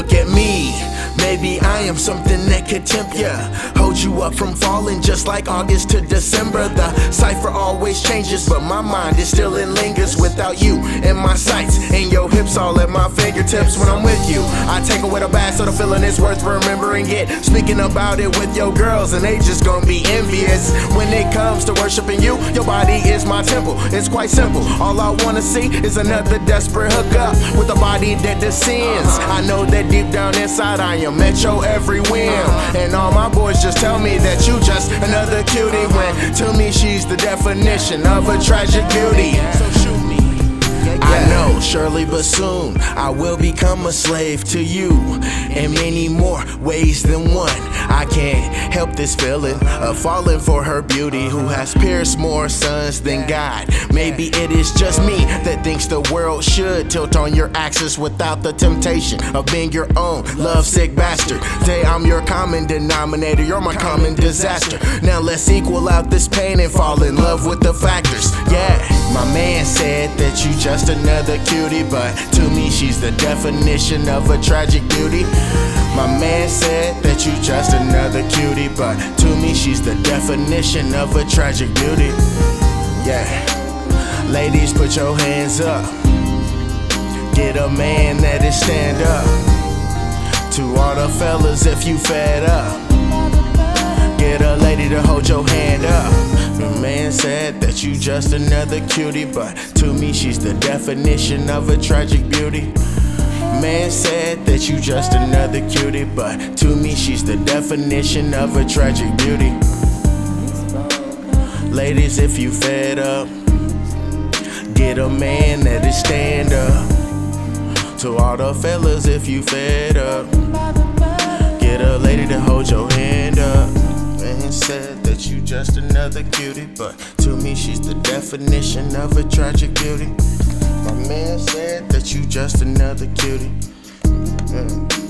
Look at me. Maybe I am something that could tempt ya. Hold you up from falling just like August to December. The cipher always changes, but my mind is still in lingers without you in my sights and your all at my fingertips when I'm with you. I take away the bad, so the feeling is worth remembering it. Speaking about it with your girls, and they just gonna be envious. When it comes to worshiping you, your body is my temple. It's quite simple. All I wanna see is another desperate hookup with a body that descends. I know that deep down inside I am at your every whim. And all my boys just tell me that you just another cutie. When to me she's the definition of a tragic beauty. Surely, but soon I will become a slave to you in many more ways than one. I can't help this feeling of falling for her beauty, who has pierced more suns than God. Maybe it is just me that thinks the world should tilt on your axis without the temptation of being your own lovesick bastard. Say I'm your common denominator, you're my common disaster. Now let's equal out this pain and fall in love with the factors. Yeah, my man you just another cutie, but to me she's the definition of a tragic beauty. My man said that you just another cutie, but to me she's the definition of a tragic beauty. Yeah. Ladies, put your hands up. Get a man that is stand up. To all the fellas, if you fed up, get a lady to hold your hand. Man said that you just another cutie, but to me she's the definition of a tragic beauty. Man said that you just another cutie, but to me she's the definition of a tragic beauty. Ladies, if you fed up, get a man that is stand up. To all the fellas, if you fed up, get a lady to hold your hand up. Man said just another cutie, but to me she's the definition of a tragic beauty. My man said that you just another cutie. Yeah.